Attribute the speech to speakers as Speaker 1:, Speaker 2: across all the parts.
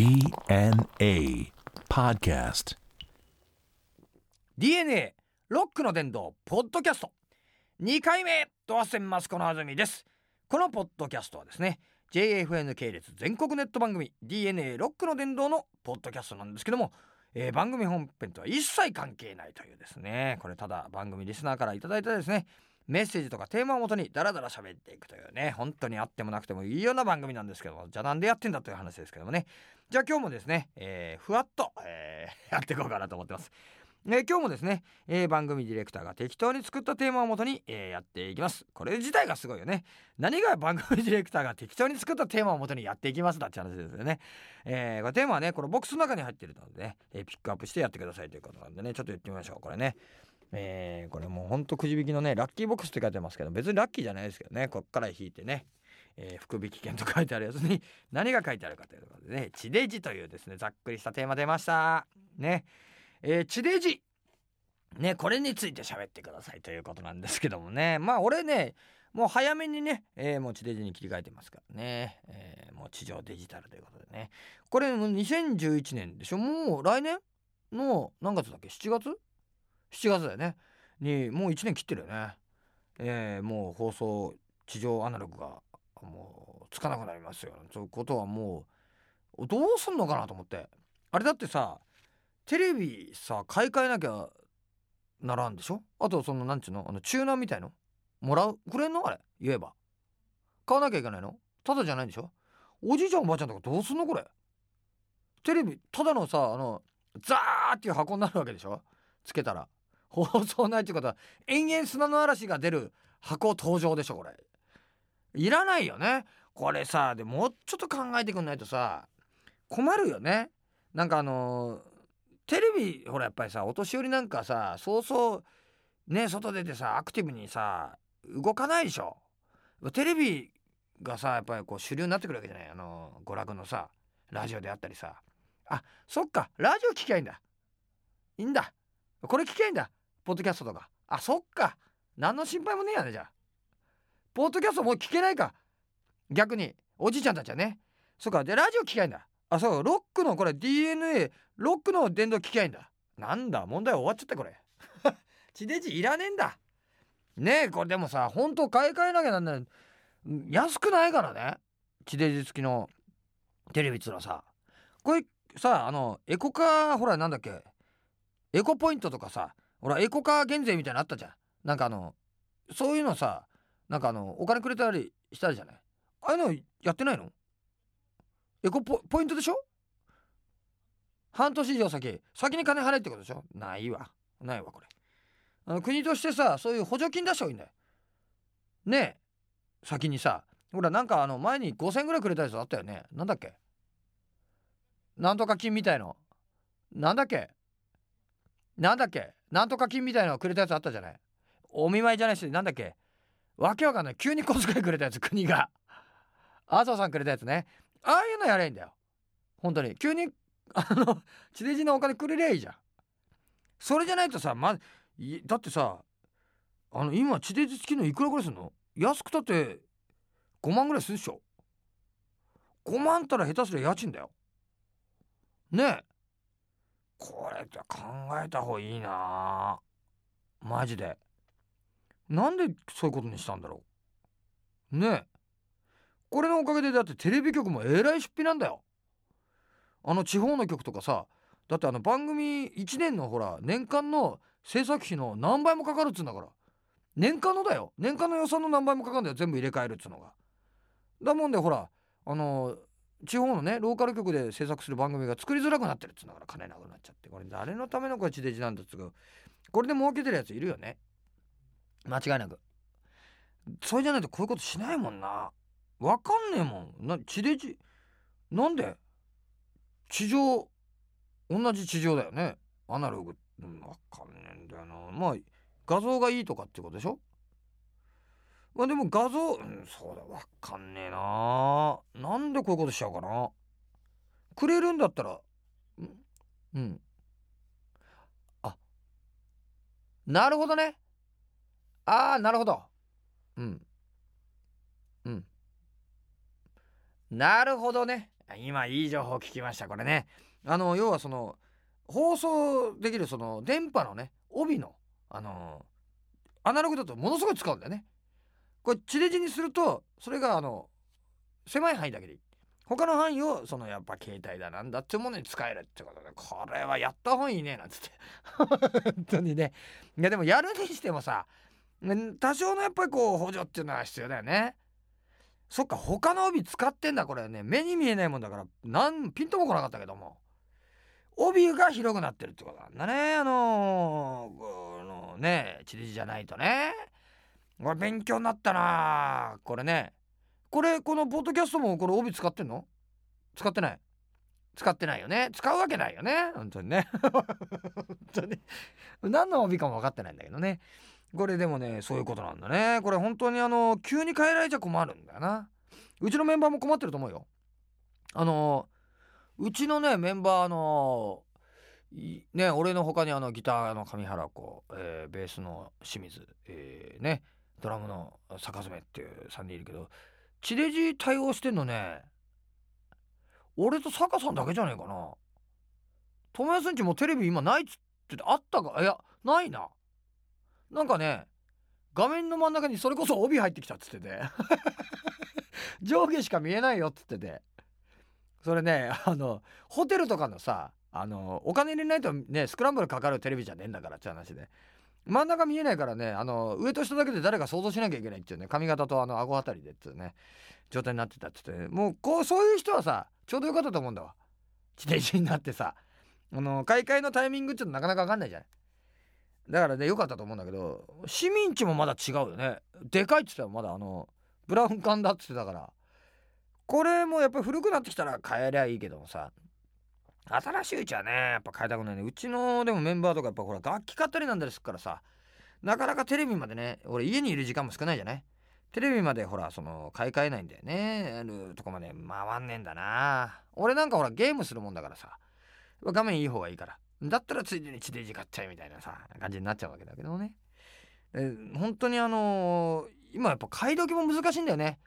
Speaker 1: DNA Podcast.
Speaker 2: DNA ロックの殿堂ポッドキャスト2回目ドアセンマスコのあずみですこのポッドキャストはですね JFN 系列全国ネット番組 DNA ロックの殿堂のポッドキャストなんですけども、えー番組本編とは一切関係ないというですねこれただ番組リスナーからいただいたですねメッセージとかテーマをもとにダラダラ喋っていくというね本当にあってもなくてもいいような番組なんですけどもじゃあなんでやってんだという話ですけどもね。じゃあ今日もですね、えーふわっと、えー やっていこうかなと思ってます。えー今日もですね、えー番組ディレクターが適当に作ったテーマをもとに、えーやっていきます。これ自体がすごいよね。何が番組ディレクターが適当に作ったテーマをもとにやっていきますだって話ですよね、えーこれテーマはねこのボックスの中に入っているのでね、えーピックアップしてやってくださいということなんでねちょっと言ってみましょうこれね。えーこれもうほんとくじ引きのねラッキーボックスって書いてますけど別にラッキーじゃないですけどねこっから引いてねえー福引券と書いてあるやつに 何が書いてあるかということでね地デジというですねざっくりしたテーマ出ました。ね。えー地デジ。ねこれについて喋ってくださいということなんですけどもね。まあ俺ねもう早めにね、えーもう地デジに切り替えてますからね、えーもう地上デジタルということでね。これ2011年でしょ？もう来年の何月だっけ？7月？?7 月だよね。にもう1年切ってるよね。えーもう放送地上アナログがもうつかなくなりますよ。ということはもうどうすんのかなと思って。あれだってさテレビさ買い替えなきゃならんでしょ？あとそのなんちゅうの？あのチューナーみたいの？もらう？くれんの？あれ言えば。買わなきゃいけないの？ただじゃないんでしょ？おじいちゃんおばあちゃんとかどうすんのこれ？テレビただのさあのザーっていう箱になるわけでしょ？つけたら。放送ないってことは延々砂の嵐が出る箱登場でしょこれ。いらないよね。これさでもうちょっと考えてくんないとさ困るよね。なんかあのテレビほらやっぱりさお年寄りなんかさそうそうね外出てさアクティブにさ動かないでしょ。テレビがさやっぱりこう主流になってくるわけじゃない。あの娯楽のさラジオであったりさ。あそっかラジオ聞きゃいいんだ。いいんだ。これ聞きゃいいんだ。ポッドキャストとかあそっか。何の心配もねえやねじゃあ。ポッドキャストもう聞けないか。逆におじいちゃんたちはね。そっか。でラジオ聞きゃいいんだ。あそう。ロックのこれ DNA ロックの電動聞きゃいいんだ。なんだ問題終わっちゃったこれ。地デジいらねえんだ。ねえこれでもさ本当買い替えなきゃなんない。安くないからね。地デジ付きの。テレビっつうのはさ。これさあのエコカーほらなんだっけ。エコポイントとかさ。ほらエコカー減税みたいなのあったじゃん。なんかあのそういうのさなんかあのお金くれたりしたじゃない。ああいうのやってないの？エコポポイントでしょ？半年以上先先に金払えってことでしょ？ないわ。ないわこれ。あの国としてさそういう補助金出した方がいいんだよ。ねえ。先にさほらなんかあの前に5,000円ぐらいくれたやつあったよね。なんだっけ？なんとか金みたいの。なんだっけ？なんだっけ？なんとか金みたいのくれたやつあったじゃない？お見舞いじゃないしなんだっけ？わけわかんない。急に小遣いくれたやつ国が。麻生さんくれたやつね。ああいうのやれんだよ。本当に。急に あの地デジのお金くれりゃいいじゃん。それじゃないとさまだってさあの今地デジ付きのいくらぐらいするの？安くたって5万ぐらいするでしょ。5万ったら下手すりゃ家賃だよ。ねえ。これって考えた方がいいな。マジで。なんでそういうことにしたんだろう。ねえ。これのおかげでだってテレビ局もえらい出費なんだよ。あの地方の局とかさだってあの番組1年のほら年間の制作費の何倍もかかるっつうんだから。年間のだよ。年間の予算の何倍もかかるんだよ全部入れ替えるっつうのが。だもんでほらあの地方のねローカル局で制作する番組が作りづらくなってるっつうんだから金なくなっちゃって。これ誰のためのこれ地デジなんだっつうか。これで儲けてるやついるよね。間違いなく。それじゃないとこういうことしないもんな。わかんねえもん。な地デジ。なんで？地上。同じ地上だよね。アナログ。うんわかんねえんだよな。まあ画像がいいとかってことでしょ？まあでも画像、うん、そうだわかんねえな。なんでこういうことしちゃうかな。くれるんだったらうんあなるほどね。ああなるほど。うん。うん。なるほどね。今いい情報聞きましたこれね。あの要はその放送できるその電波のね帯のあのアナログだとものすごい使うんだよね。これ地デジにするとそれがあの狭い範囲だけでいい。他の範囲をそのやっぱ携帯だなんだっていうものに使えるってことでこれはやった方がいいねなんつって。本当にね。いやでもやるにしてもさ多少のやっぱりこう補助っていうのは必要だよね。そっか他の帯使ってんだこれね。目に見えないもんだからなんピンとも来なかったけども。帯が広くなってるってことなんだね。あのー、このね地デジじゃないとね。これ勉強になったなこれね。これこのポッドキャストもこれ帯使ってんの？使ってない。使ってないよね。使うわけないよね。本当にね。本当に。何の帯かも分かってないんだけどね。これでもねそういうことなんだね。これ本当にあの急に変えられちゃ困るんだよな。うちのメンバーも困ってると思うよ。あのうちのねメンバーのね俺の他にあのギターの上原子、えー、ベースの清水、えー、ね。ドラムの坂詰っていう3人いるけど地デジ対応してんのね。俺と坂さんだけじゃねえかな。友安んちもテレビ今ないっつっててあったかいやないな。なんかね画面の真ん中にそれこそ帯入ってきたっつってて。上下しか見えないよっつってて。それねあのホテルとかのさあのお金入れないとねスクランブルかかるテレビじゃねえんだからって話で。真ん中見えないからねあの上と下だけで誰か想像しなきゃいけないっていうね髪型とあの顎あたりでっていうね状態になってたっつってもうこうそういう人はさちょうどよかったと思うんだわ。自転車になってさあの買い替えのタイミングっていうのなかなか分かんないじゃない。だからね良かったと思うんだけど市民地もまだ違うよね。でかいっつったらまだあのブラウン管だっつってたから。これもやっぱり古くなってきたら変えりゃいいけどもさ新しいうちはねやっぱ変えたくないね。うちのでもメンバーとかやっぱほら楽器買ったりなんだりするからさなかなかテレビまでね俺家にいる時間も少ないじゃない？テレビまでほらその買い替えないんだよね。あるとこまで回んねえんだな。俺なんかほらゲームするもんだからさ画面いい方がいいから。だったらついでに地デジ買っちゃえみたいなさ感じになっちゃうわけだけどね。本当にあのー、今やっぱ買い時も難しいんだよね。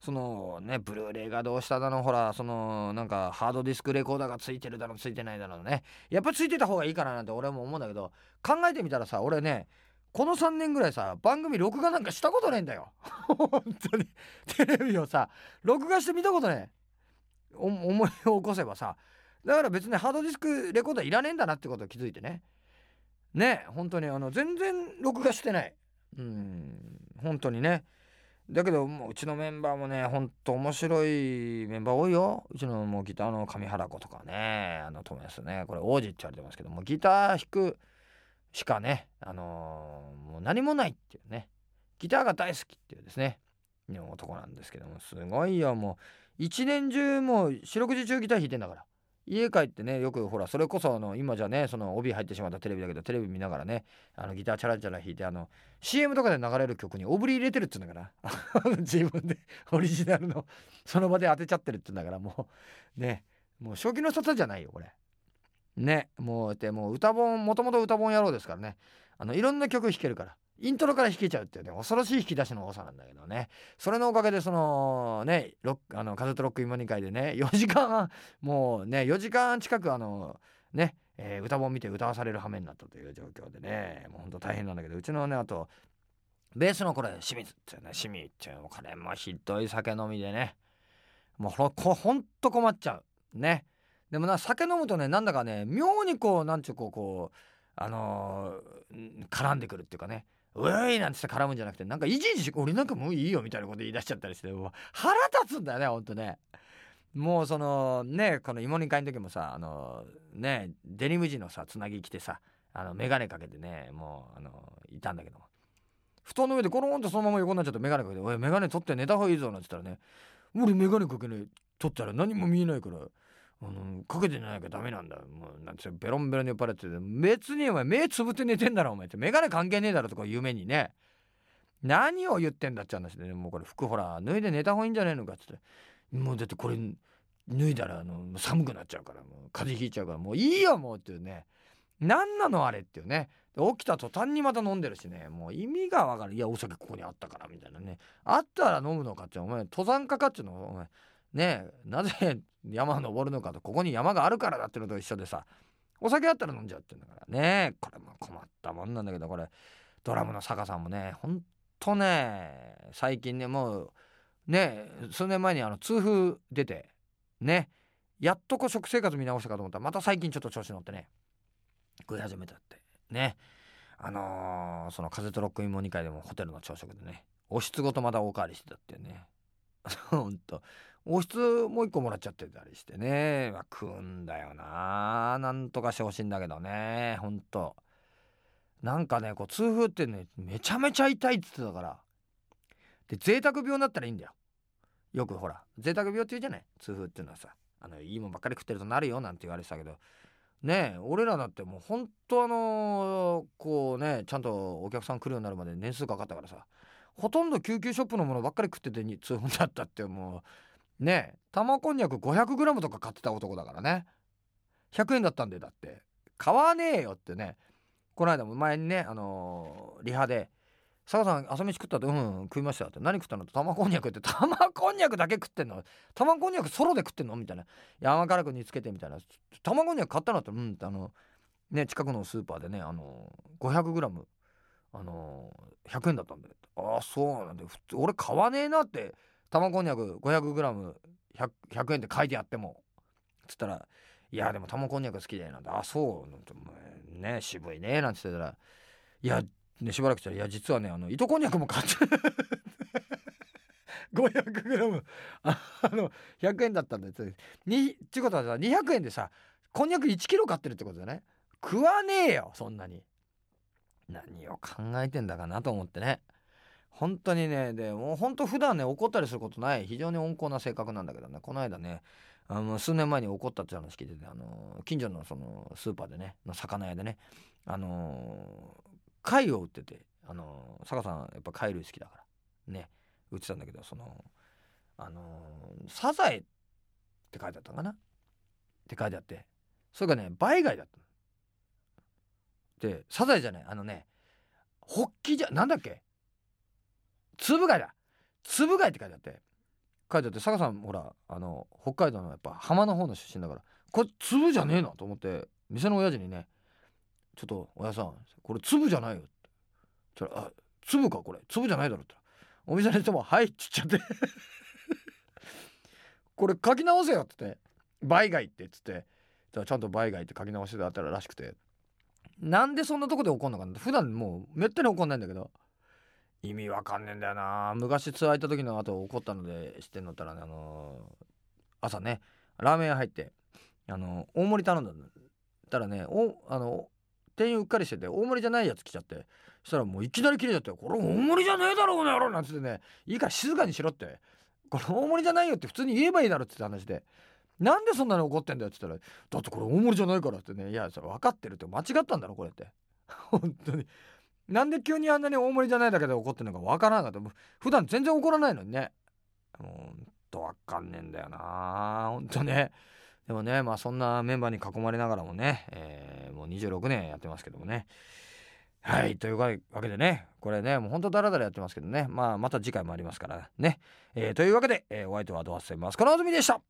Speaker 2: そのねブルーレイがどうしただのほらそのなんかハードディスクレコーダーがついてるだろついてないだろうね。やっぱついてた方がいいかななんて俺も思うんだけど考えてみたらさ俺ねこの3年ぐらいさ番組録画なんかしたことないんだよ。本当に。テレビをさ録画して見たことねえ。思い起こせばさ。だから別にハードディスクレコーダーいらねえんだなってことを気づいてね。ね本当にあの全然録画してない。うん本当にね。だけどもううちのメンバーもねほんと面白いメンバー多いよ。うちのもうギターの上原子とかねあの友達ねこれ王子って言われてますけどもギター弾くしかねあのー、もう何もないっていうね。ギターが大好きっていうですね男なんですけどもすごいよ。もう一年中もう四六時中ギター弾いてんだから。家帰ってねよくほらそれこそあの今じゃねその帯入ってしまったテレビだけどテレビ見ながらねあのギターチャラチャラ弾いてあの CM とかで流れる曲にオブリ入れてるって言うんだから 自分でオリジナルのその場で当てちゃってるって言うんだからもうねもう初期の人じゃないよこれ。ねもうでもう歌本もともと歌本野郎ですからね。あのいろんな曲弾けるから。イントロから弾けちゃうっていうね恐ろしい弾き出しの多さなんだけどね。それのおかげでそのねロックあのカセットロック芋煮会でね 4時間もうね4時間近くあのね、えー、歌本見て歌わされる羽目になったという状況でねもうほんと大変なんだけどうちのねあとベースのこれ清水っていうね清水っていうのこれもひどい酒飲みでねもうほほんと困っちゃう。ね。でもな酒飲むとねなんだかね妙にこうなんちゅうこうこうあのー、絡んでくるっていうかねうえいなんて絡むんじゃなくてなんかいちいち俺なんかもういいよみたいなこと言い出しちゃったりして腹立つんだよねほんとね。もうそのねこの芋煮会の時もさあのねデニム地のさつなぎ着てさあの眼鏡かけてねもうあのいたんだけども布団の上でコロンとそのまま横になっちゃって眼鏡かけて「おい眼鏡取って寝た方がいいぞ」なんて言ったらね「俺眼鏡かけね取ったら何も見えないからあのかけてないからダメなんだもうなんてベロンベロンに酔っ払って別にお前目つぶって寝てんだろお前って。眼鏡関係ねえだろとか夢にね。何を言ってんだって話で、ね、もうこれ服ほら脱いで寝た方がいいんじゃねえのかっつって。もうだってこれ脱いだらあの寒くなっちゃうからもう風邪ひいちゃうからもういいよもうっていうね。何なのあれっていうね。起きた途端にまた飲んでるしね。もう意味がわかる。いやお酒ここにあったからみたいなね。あったら飲むのかってお前登山家かっていうの？お前。ねなぜ山を登るのかとここに山があるからだってのと一緒でさお酒あったら飲んじゃうってんだから。ねこれも困ったもんなんだけどこれドラムの坂さんもねほんとね最近ねもうね数年前にあの痛風出てねやっとこう食生活見直したかと思ったらまた最近ちょっと調子乗ってね食い始めたって。ねあのーその風とロックインモニ会でもホテルの朝食でねおひつごとまたおかわりしてたってね。ほんと。おひつもう一個もらっちゃってたりしてね、まあ、食うんだよな。なんとかしてほしいんだけどね。ほんと。なんかねこう痛風ってねめちゃめちゃ痛いって言ってたから。で贅沢病になったらいいんだよ。よくほら。贅沢病って言うじゃない？痛風っていうのはさ。あのいいもんばっかり食ってるとなるよ。なんて言われてたけど。ねえ俺らだってもうほんとあのこうねちゃんとお客さん来るようになるまで年数かかったからさ。ほとんど救急ショップのものばっかり食っててに痛風になったってもうね玉こんにゃく 500g とか買ってた男だからね。100円だったんでだって。買わねえよってね。この間も前にねあのーリハで「佐賀さん朝飯食ったってうん食いました」って「何食ったの?」って「玉こんにゃく」って「玉こんにゃくだけ食ってんの？玉こんにゃくソロで食ってんの?」みたいな「山辛く煮つけて」みたいな「玉こんにゃく買ったの?」って「うん」ってあのね近くのスーパーでねあの 500g あの100円だったんで「ああそうなんで普通俺買わねえな」って玉こんにゃく 500g100 100円で書いてあっても。つったら「いやでも玉こんにゃく好きだよ」なんて「あそう」なんてね渋いねなんて言ってたら「いやねしばらくしたらいや実はねあの糸こんにゃくも買って 500g あの100円だったんだよにっていうことはさ200円でさこんにゃく1キロ買ってるってことだね。食わねえよそんなに。何を考えてんだかなと思ってね。本当にねでもう本当普段ね怒ったりすることない。非常に温厚な性格なんだけどね。この間ねあの数年前に怒ったって話聞いててあの近所のそのスーパーでねの魚屋でねあの貝を売っててあの坂さんやっぱ貝類好きだからね売ってたんだけどそのあのサザエって書いてあったのかな？って書いてあってそれがねバイ貝だったの。でサザエじゃないあのねホッキじゃなんだっけ？つぶ貝だ。つぶ貝って書いてあって。書いてあって坂さんほらあの北海道のやっぱ浜の方の出身だから。これ粒じゃねえなと思って店の親父にね「ちょっと親さんこれ粒じゃないよ」って言ったら「あ粒かこれ。粒じゃないだろ」って。お店の人も「はい」って言っちゃって。これ書き直せよって言って「倍貝」ってっつって。だからちゃんと倍貝って書き直してあったらしくて。なんでそんなとこで怒んのかな普段もうめったに怒んないんだけど。意味わかんねえんだよな。昔ツアー行った時の後怒ったので知ってんのったらねあのー朝ねラーメン屋入ってあのー大盛り頼んだったらねおあの店員うっかりしてて大盛りじゃないやつ来ちゃってそしたらもういきなり切れちゃって「これ大盛りじゃねえだろこの野郎」なんつってねいいから静かにしろってこれ大盛りじゃないよって普通に言えばいいだろって話でなんでそんなに怒ってんだよって言ったら「だってこれ大盛りじゃないから」ってね「いやそれ分かってるって間違ったんだろこれ」って。本当に。なんで急にあんなに大盛りじゃないだけで怒ってるのか分からなかった。もう普段全然怒らないのにね。ほんと分かんねえんだよな。ほんとね。でもねまあそんなメンバーに囲まれながらもね、えーもう26年やってますけどもね。はいというわけでねこれねもうほんとダラダラやってますけどね。まあまた次回もありますからね、えーというわけで、えーお相手はドアスセンマスコのあずみでした。